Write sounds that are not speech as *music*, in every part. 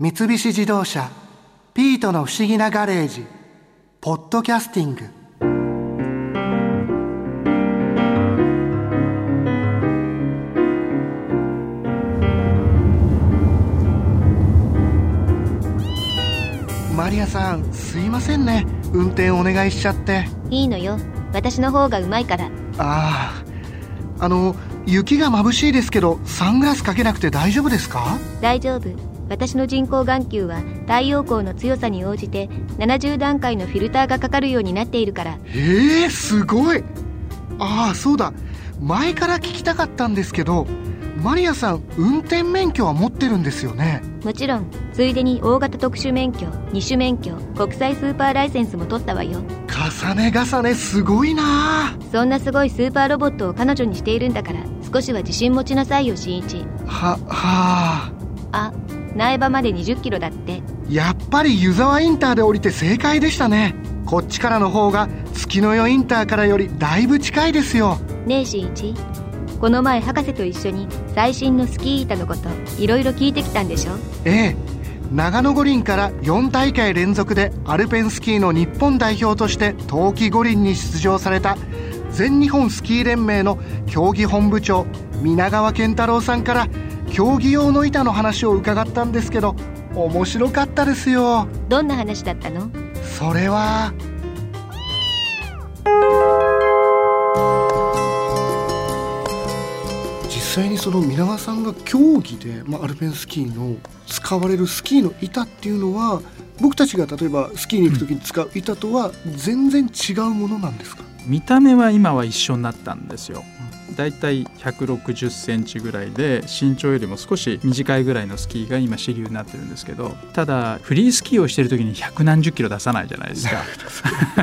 三菱自動車「ピートの不思議なガレージ」「ポッドキャスティング」マリアさんすいませんね。運転お願いしちゃって。いいのよ。私の方がうまいから。ああ。あの雪が眩しいですけどサングラスかけなくて大丈夫ですか？大丈夫私の人工眼球は太陽光の強さに応じて70段階のフィルターがかかるようになっているから。えー、すごい。ああそうだ。前から聞きたかったんですけどマリアさん運転免許は持ってるんですよね？もちろん。ついでに大型特殊免許二種免許国際スーパーライセンスも取ったわよ。重ね重ねすごいなそんなすごいスーパーロボットを彼女にしているんだから少しは自信持ちなさいよ新一。ははああ苗場まで20キロだって。やっぱり湯沢インターで降りて正解でしたね。こっちからの方が月の湯インターからよりだいぶ近いですよ。ねえ新一この前博士と一緒に最新のスキー板のこといろいろ聞いてきたんでしょ？ええ。長野五輪から4大会連続でアルペンスキーの日本代表として冬季五輪に出場された全日本スキー連盟の競技本部長皆川健太郎さんから競技用の板の話を伺ったんですけど面白かったですよ。どんな話だったの？それは実際にその皆川さんが競技で、まあ、アルペンスキーの使われるスキーの板っていうのは僕たちが例えばスキーに行く時に使う板とは全然違うものなんですか、見た目は今は一緒になったんですよ。だいたい160センチぐらいで身長よりも少し短いぐらいのスキーが今主流になってるんですけどただフリースキーをしてる時に百何十キロ出さないじゃないですか。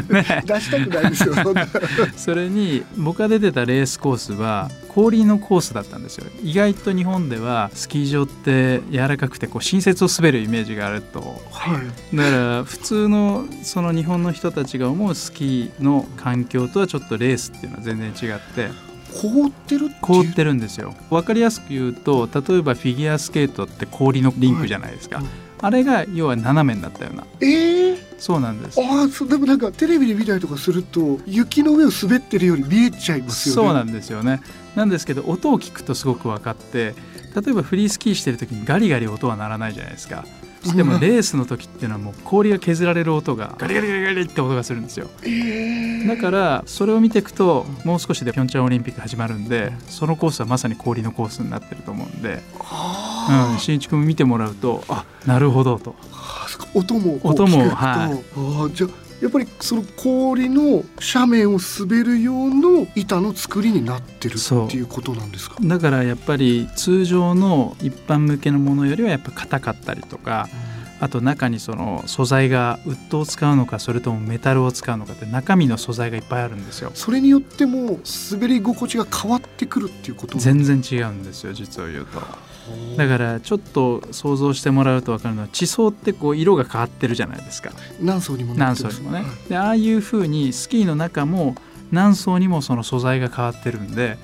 *laughs* ね、出したくないですよ *laughs* それに僕が出てたレースコースは氷のコースだったんですよ。意外と日本ではスキー場って柔らかくてこう新雪を滑るイメージがあると、はい、だから普通のその日本の人たちが思うスキーの環境とはちょっとレースっていうのは全然違って凍ってる凍ってるんですよ。分かりやすく言うと例えばフィギュアスケートって氷のリンクじゃないですか、はいはい、あれが要は斜めになったような。えー、そうなんです。ああでもなんかテレビで見たりとかすると雪の上を滑ってるように見えちゃいますよね。そうなんですよね。なんですけど音を聞くとすごく分かって例えばフリースキーしてる時にガリガリ音は鳴らないじゃないですかでもレースの時っていうのはもう氷が削られる音がガリガリガリガリって音がするんですよ、だからそれを見ていくともう少しでピョンチャンオリンピック始まるんでそのコースはまさに氷のコースになってると思うんで、うん、新一君見てもらうとあなるほどと。音も音もはい。あじゃやっぱりその氷の斜面を滑る用の板の作りになってるっていうことなんですか？だからやっぱり通常の一般向けのものよりはやっぱ硬かったりとか、あと中にその素材がウッドを使うのかそれともメタルを使うのかって中身の素材がいっぱいあるんですよ。それによっても滑り心地が変わってくるっていうこと全然違うんですよ実を言うとだからちょっと想像してもらうと分かるのは地層ってこう色が変わってるじゃないですか。何層にも何層にもね、でああいうふうにスキーの中も何層にもその素材が変わってるんで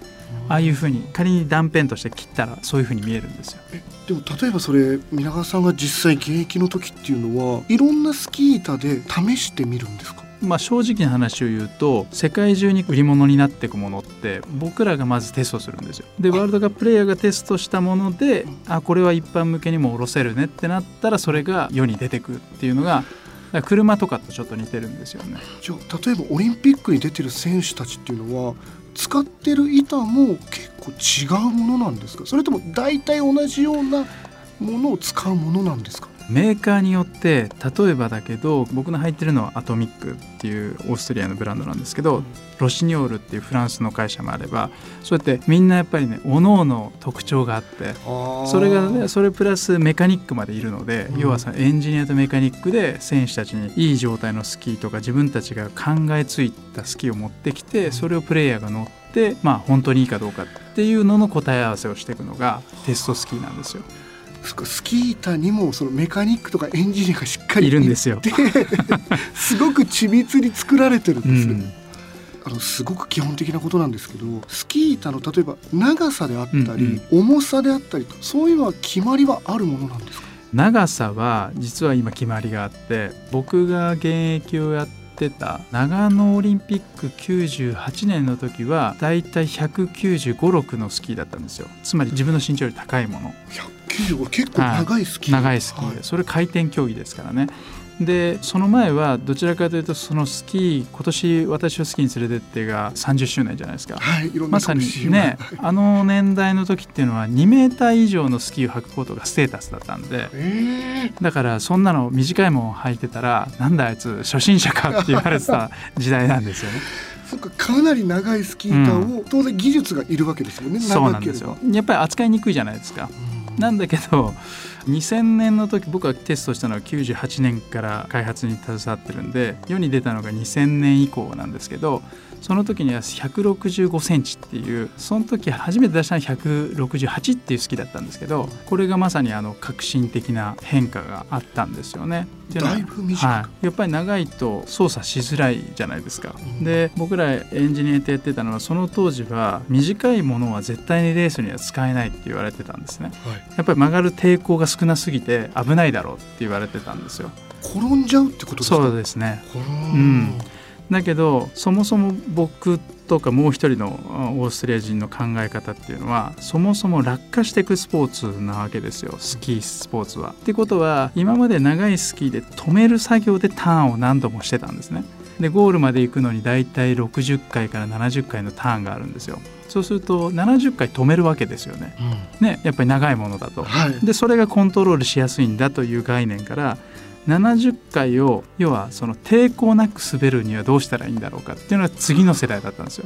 ああいうふうに仮に断片として切ったらそういうふうに見えるんですよ。でも例えばそれ皆川さんが実際現役の時っていうのはいろんなスキー板で試してみるんですか？まあ、正直な話を言うと世界中に売り物になっていくものって僕らがまずテストするんですよ。でワールドカッププレーヤーがテストしたものであこれは一般向けにも下ろせるねってなったらそれが世に出てくっていうのが車とかとちょっと似てるんですよね。じゃあ例えばオリンピックに出てる選手たちっていうのは使ってる板も結構違うものなんですか？それとも大体同じようなものを使うものなんですか？メーカーによって例えばだけど僕の入ってるのはアトミックっていうオーストリアのブランドなんですけど、うん、ロシニョールっていうフランスの会社もあればそうやってみんなやっぱりねおのおの特徴があってそれがねそれプラスメカニックまでいるので、うん、要はさエンジニアとメカニックで選手たちにいい状態のスキーとか自分たちが考えついたスキーを持ってきてそれをプレイヤーが乗ってまあ本当にいいかどうかっていうのの答え合わせをしていくのがテストスキーなんですよ。スキー板にもそのメカニックとかエンジニアがしっかりいるんですよ。すごく緻密に作られてるんですよ。うんあのすごく基本的なことなんですけどスキー板の例えば長さであったり、うんうん、重さであったりそういうのは決まりはあるものなんですか？長さは実は今決まりがあって僕が現役をやってた。長野オリンピック98年の時はだいたい195、6のスキーだったんですよ。つまり自分の身長より高いもの。195結構長いスキー、はい、長いスキーで、それ回転競技ですからねでその前はどちらかというとそのスキー今年私をスキーに連れてってが30周年じゃないですか、はい、まさにね *laughs* あの年代の時っていうのは2メーター以上のスキーを履くことがステータスだったんで、えー、だからそんなの短いもん履いてたらなんだあいつ初心者かって言われてた時代なんですよね。*laughs* かかなり長いスキー板を、当然技術がいるわけですよね、そうなんですよ。やっぱり扱いにくいじゃないですか、うん、なんだけど2000年の時僕がテストしたのは98年から開発に携わってるんで世に出たのが2000年以降なんですけどその時には165センチっていうその時初めて出したのは168っていう好きだったんですけどこれがまさにあの革新的な変化があったんですよね。だいぶ短はい、やっぱり長いと操作しづらいじゃないですか。うん、で僕らエンジニアでやってたのはその当時は短いものは絶対にレースには使えないって言われてたんですね。はい、やっぱり曲がる抵抗が少なすぎて危ないだろうって言われてたんですよ。転んじゃうってことですか？そうですね。うんだけどそもそも僕とかもう一人のオーストリア人の考え方っていうのはそもそも落下していくスポーツなわけですよスキースポーツは。ってことは今まで長いスキーで止める作業でターンを何度もしてたんですね。でゴールまで行くのに大体60回から70回のターンがあるんですよ。そうすると70回止めるわけですよね。うん、ねやっぱり長いものだと。はい、でそれがコントロールしやすいんだという概念から70回を要はその抵抗なく滑るにはどうしたらいいんだろうかっていうのが次の世代だったんですよ。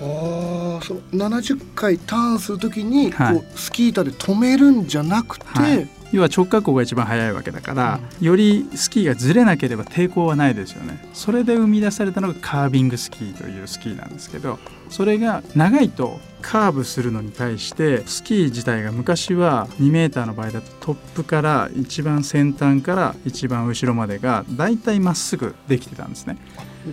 はあ、その70回ターンするときにこう、スキー板で止めるんじゃなくて、はい、要は直角行が一番速いわけだから、うん、よりスキーがずれなければ抵抗はないですよね。それで生み出されたのがカービングスキーというスキーなんですけどそれが長いとカーブするのに対してスキー自体が昔は2メーターの場合だとトップから一番先端から一番後ろまでがだいたいまっすぐできてたんですね。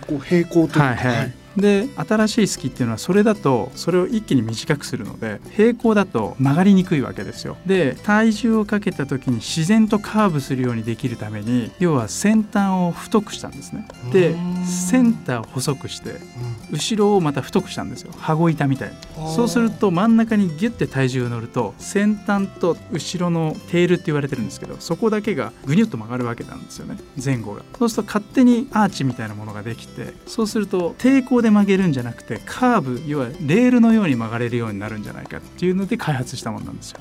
こう平行とはいはい、はいで新しいスキーっていうのはそれだとそれを一気に短くするので平行だと曲がりにくいわけですよ。で体重をかけた時に自然とカーブするようにできるために要は先端を太くしたんですね。でセンターを細くして後ろをまた太くしたんですよ。羽子板みたいに。そうすると真ん中にギュッて体重が乗ると先端と後ろのテールって言われてるんですけどそこだけがぐにゅっと曲がるわけなんですよね。前後が。そうすると勝手にアーチみたいなものができてそうすると抵抗で曲げるんじゃなくてカーブ要はレールのように曲がれるようになるんじゃないかっていうので開発したものなんですよ。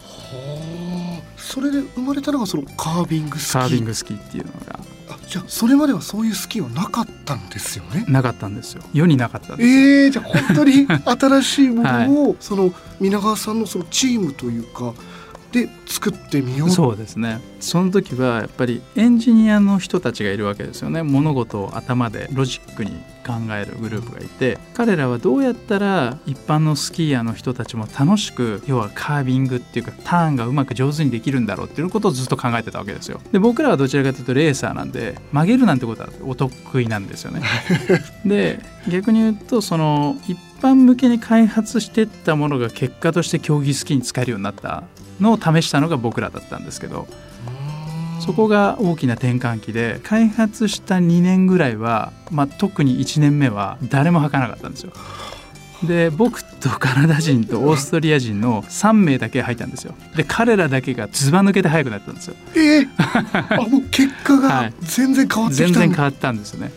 それで生まれたのがそのカービングスキー。カービングスキーっていうのがじゃあそれまではそういうスキーはなかったんですよね？なかったんですよ。世になかったんです。ええー、じゃあ本当に新しいものを、*laughs* はい、その皆川さんのそのチームというかで作ってみよう。そうですね。その時はやっぱりエンジニアの人たちがいるわけですよね。物事を頭でロジックに考えるグループがいて彼らはどうやったら一般のスキーヤーの人たちも楽しく要はカービングっていうかターンがうまく上手にできるんだろうっていうことをずっと考えてたわけですよ。で僕らはどちらかというとレーサーなんで曲げるなんてことはお得意なんですよね。*laughs* で逆に言うとその一般向けに開発していったものが結果として競技スキーに使えるようになったのを試したのが僕らだったんですけどそこが大きな転換期で開発した2年ぐらいは、まあ、特に1年目は誰も履かなかったんですよ。で僕とカナダ人とオーストリア人の3名だけ入ったんですよ。で彼らだけがずば抜けて速くなったんですよ。えー、あもう結果が *laughs* 全然変わってきた、はい、全然変わったんですよね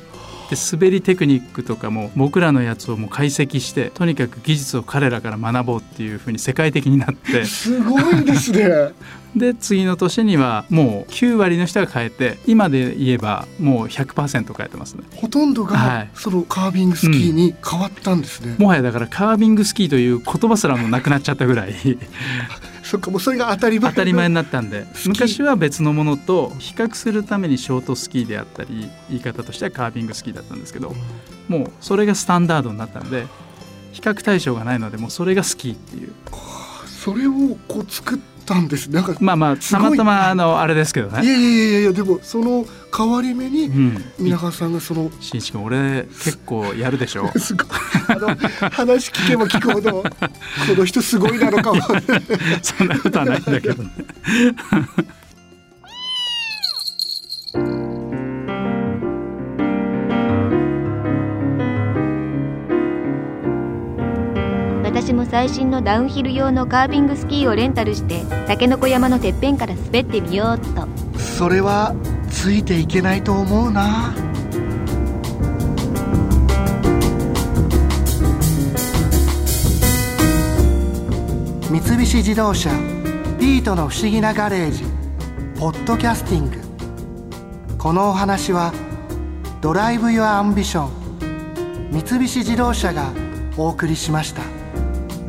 で滑りテクニックとかも僕らのやつをもう解析してとにかく技術を彼らから学ぼうっていうふうに世界的になって。*laughs* すごいですね。*laughs* で次の年にはもう9割の人が変えて今で言えばもう100%変えてますね。ほとんどがそのカービングスキーに変わったんですね、うん、もはやだからカービングスキーという言葉すらもなくなっちゃったぐらい *laughs* そっかもうそれが当たり前。当たり前になったんで。昔は別のものと比較するためにショートスキーであったり言い方としてはカービングスキーだったんですけど、うん、もうそれがスタンダードになったんで比較対象がないのでもうそれがスキーっていう。それをこう作ったんです。なんかまあまあたまたまあのあれですけどね。いやいやいやいやでもその変わり目に皆川さんがそのしんし君俺結構やるでしょ。*laughs* すごい。あの話聞けば聞くほど *laughs* この人すごいなのかも。そんなことはないんだけどね最新のダウンヒル用のカービングスキーをレンタルしてタケノコ山のてっぺんから滑ってみようっと。それはついていけないと思うな。三菱自動車ピートの不思議なガレージポッドキャスティング。このお話は Drive your Ambition三菱自動車がお送りしました。